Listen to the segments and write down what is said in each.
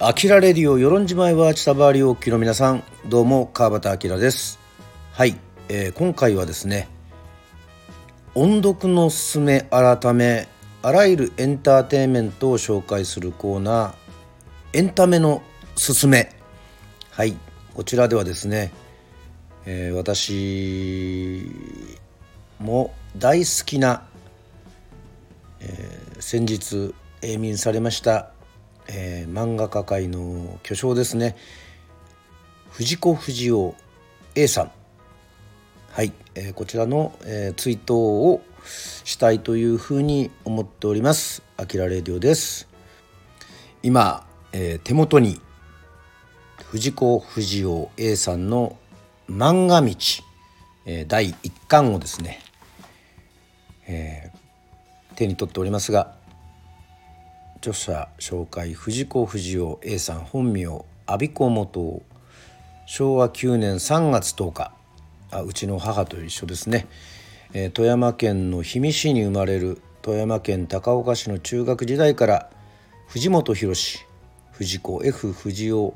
アキラレディオ、よろんじまいはちさばりおきの皆さん、どうも、川端明です。はい、えー今回はですね、音読のすすめ改め、あらゆるエンターテインメントを紹介するコーナー、エンタメのすすめ。はい、こちらではですね、えー私も大好きな、えー先日永眠されました、えー漫画家界の巨匠ですね。藤子不二雄 A さん。はい、えーこちらの、えー追悼をしたいというふうに思っております。あきらレディオです。今、えー手元に藤子不二雄 A さんの漫画道、えー第1巻をですね、えー手に取っておりますが著者紹介藤子不二雄 A さん本名阿鼻子元昭和9年3月10日。あうちの母と一緒ですね、えー富山県の氷見市に生まれる富山県高岡市の中学時代から藤本博藤子 F 不二雄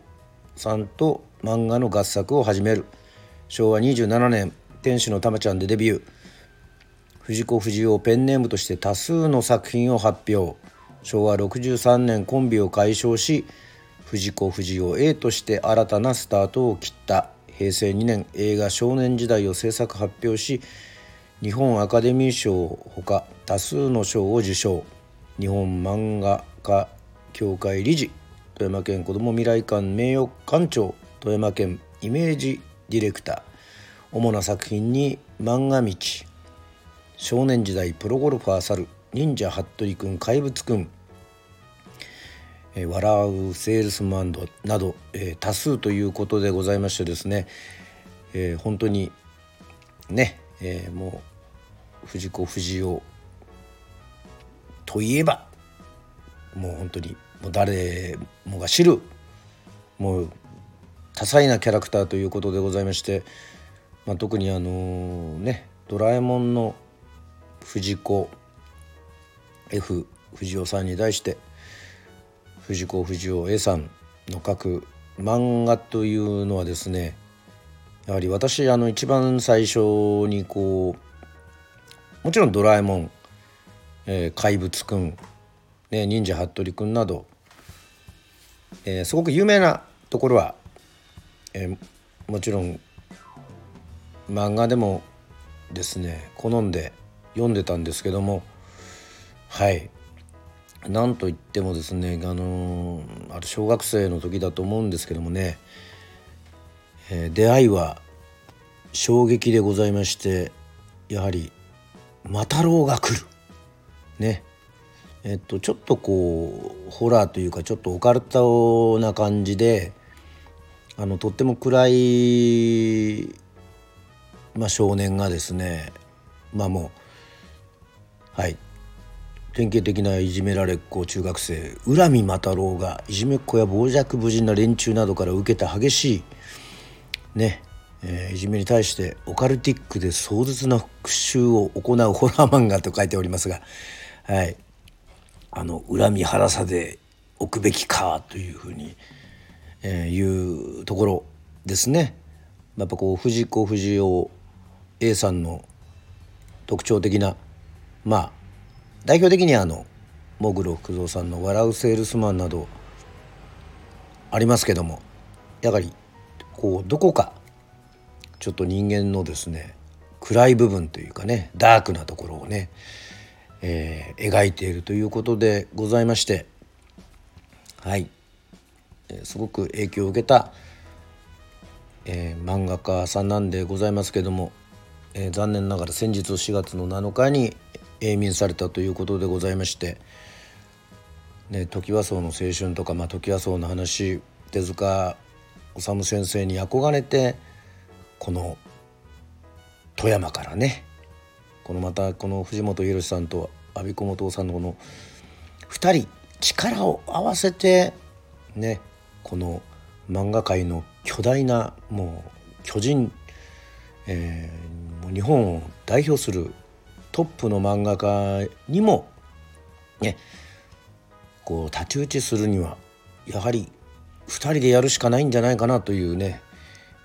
さんと漫画の合作を始める。昭和27年「天使の玉ちゃん」でデビュー。藤子不二雄ペンネームとして多数の作品を発表。昭和63年コンビを解消し藤子不二雄 A として新たなスタートを切った。平成2年映画「少年時代」を制作発表し日本アカデミー賞ほか多数の賞を受賞。日本漫画家協会理事富山県子ども未来館名誉館長富山県イメージディレクター。主な作品に「漫画道」少年時代プロゴルファー猿忍者ハットリくん怪物くんえー笑うセールスマンドなど、えー多数ということでございましてですね、えー本当にね、えーもう藤子不二雄といえばもう本当にもう誰もが知るもう多彩なキャラクターということでございまして、まあ、特にあのね「ドラえもん」の藤子 F 不二雄さんに対して藤子不二雄 A さんの書く漫画というのはですねやはり私あの一番最初にこうもちろん「ドラえもん」えー怪物くん」ね「忍者ハットリくん」など、えーすごく有名なところは、えーもちろん漫画でもですね好んで読んでたんですけどもはい。なんといってもですねあのあれ小学生の時だと思うんですけどもね、えー出会いは衝撃でございましてやはり「魔太郎が来る」ね。えっとちょっとこうホラーというかちょっとオカルトな感じであのとっても暗い、まあ、少年がですねまあもうはい。典型的ないじめられっ子中学生浦見又郎がいじめっ子や傍若無人な連中などから受けた激しいね、えーいじめに対してオカルティックで壮絶な復讐を行うホラー漫画と書いておりますがはいあの恨み腹さで置くべきかというふうに、えーいうところですね。やっぱこう藤子不二雄 A さんの特徴的なまあ代表的にあのモグロ福蔵さんの「笑うセールスマン」などありますけどもやはりこうどこかちょっと人間のですね暗い部分というかねダークなところをね、えー描いているということでございましてはい、えーすごく影響を受けた、えー漫画家さんなんでございますけども、えー残念ながら先日4月の7日に永眠されたということでございましてね、トキワ荘の青春とか、まあ、トキワ荘の話手塚治虫先生に憧れてこの富山からねこのまたこの藤本弘さんと阿鼻子元さんのこの2人力を合わせてねこの漫画界の巨大なもう巨人、えー日本を代表するトップの漫画家にもねこう太刀打ちするにはやはり2人でやるしかないんじゃないかなというね、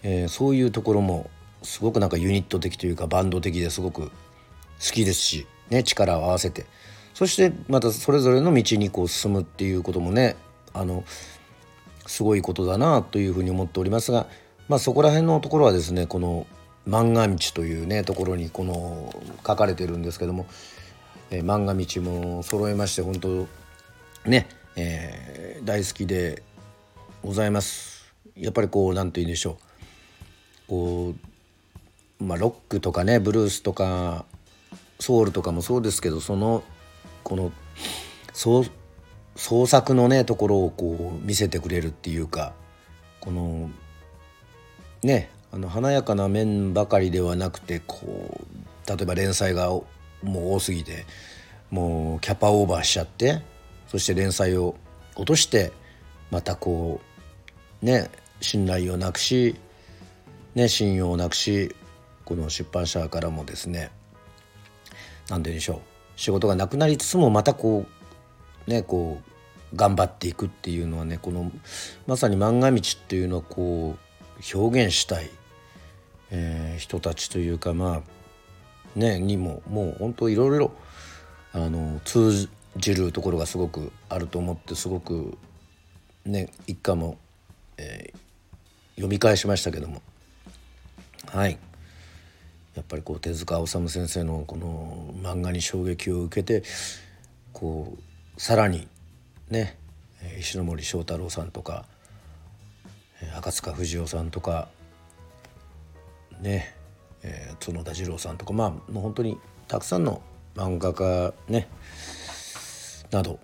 えー、そういうところもすごくなんかユニット的というかバンド的ですごく好きですし、ね、力を合わせて。そしてまたそれぞれの道にこう進むっていうこともねあのすごいことだなというふうに思っておりますが、まあ、そこら辺のところはですねこの「漫画道」というねところにこの書かれてるんですけども、えー、漫画道も揃えまして本当ね、えー、大好きでございます。やっぱりこう何て言うんでしょうこう、まあ、ロックとかねブルースとかソウルとかもそうですけどそのこの創作のねところをこう見せてくれるっていうかこのねあの華やかな面ばかりではなくてこう例えば連載がもう多すぎてもうキャパオーバーしちゃってそして連載を落としてまたこうね信頼をなくし、ね、信用をなくしこの出版社からもですね何て言うんでしょう仕事がなくなりつつもまたこうねこう頑張っていくっていうのはねこのまさに漫画道っていうのはこう表現したい、えー、人たちというかまあねにももう本当いろいろあの通じるところがすごくあると思ってすごくね一家も、えー、読み返しましたけども。はい。やっぱりこう手塚治虫先生のこの漫画に衝撃を受けてこうさらにね石森章太郎さんとか赤塚不二夫さんとかね、えー、角田二郎さんとかまあもう本当にたくさんの漫画家ねなど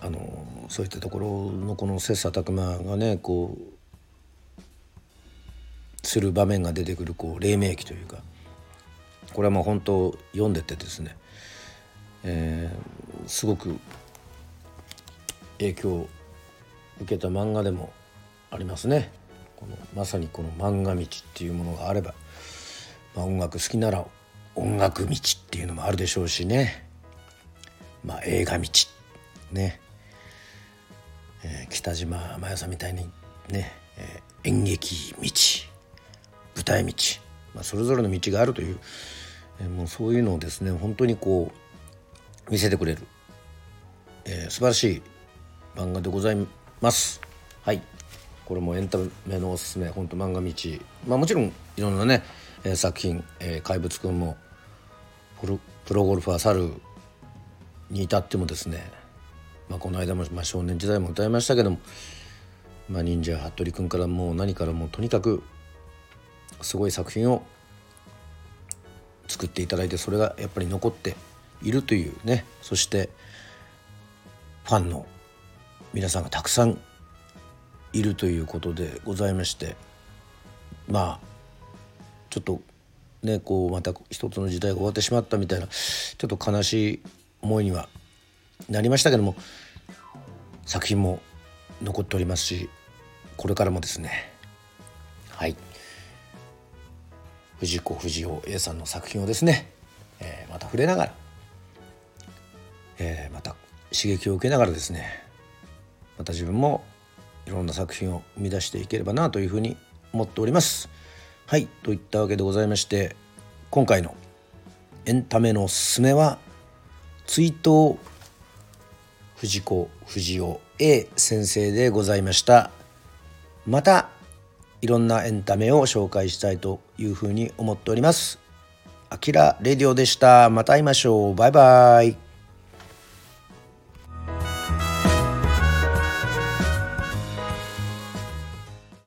あのそういったところのこの切磋琢磨がねこうする場面が出てくるこう黎明期というかこれはもう本当読んでてですね、えー、すごく影響を受けた漫画でもありますね。このまさにこの漫画道っていうものがあれば、まあ、音楽好きなら音楽道っていうのもあるでしょうしね、まあ、映画道。ね、えー、北島麻世さんみたいにね、えー、演劇道。舞台道、まあ、それぞれの道があるという、えー、もうそういうのをですね本当にこう見せてくれる、えー、素晴らしい漫画でございます。はい。これもエンタメのおすすめ本当漫画道。まあもちろんいろんなね、えー、作品、えー、怪物くんもプロゴルファー猿に至ってもですね、まあ、この間も、まあ、少年時代も歌いましたけども、まあ、忍者服部君からもう何からもうとにかくすごい作品を作っていただいてそれがやっぱり残っているというねそしてファンの皆さんがたくさんいるということでございましてまあちょっとねこうまた一つの時代が終わってしまったみたいなちょっと悲しい思いにはなりましたけども作品も残っておりますしこれからもですねはい。藤子不二雄 A さんの作品をですね、えー、また触れながら、えー、また刺激を受けながらですねまた自分もいろんな作品を生み出していければなというふうに思っております。はいといったわけでございまして今回のエンタメのおすすめは追悼藤子不二雄 A 先生でございましたまたいろんなエンタメを紹介したいというふうに思っております。あきらレディオでした。また会いましょう。バイバイ。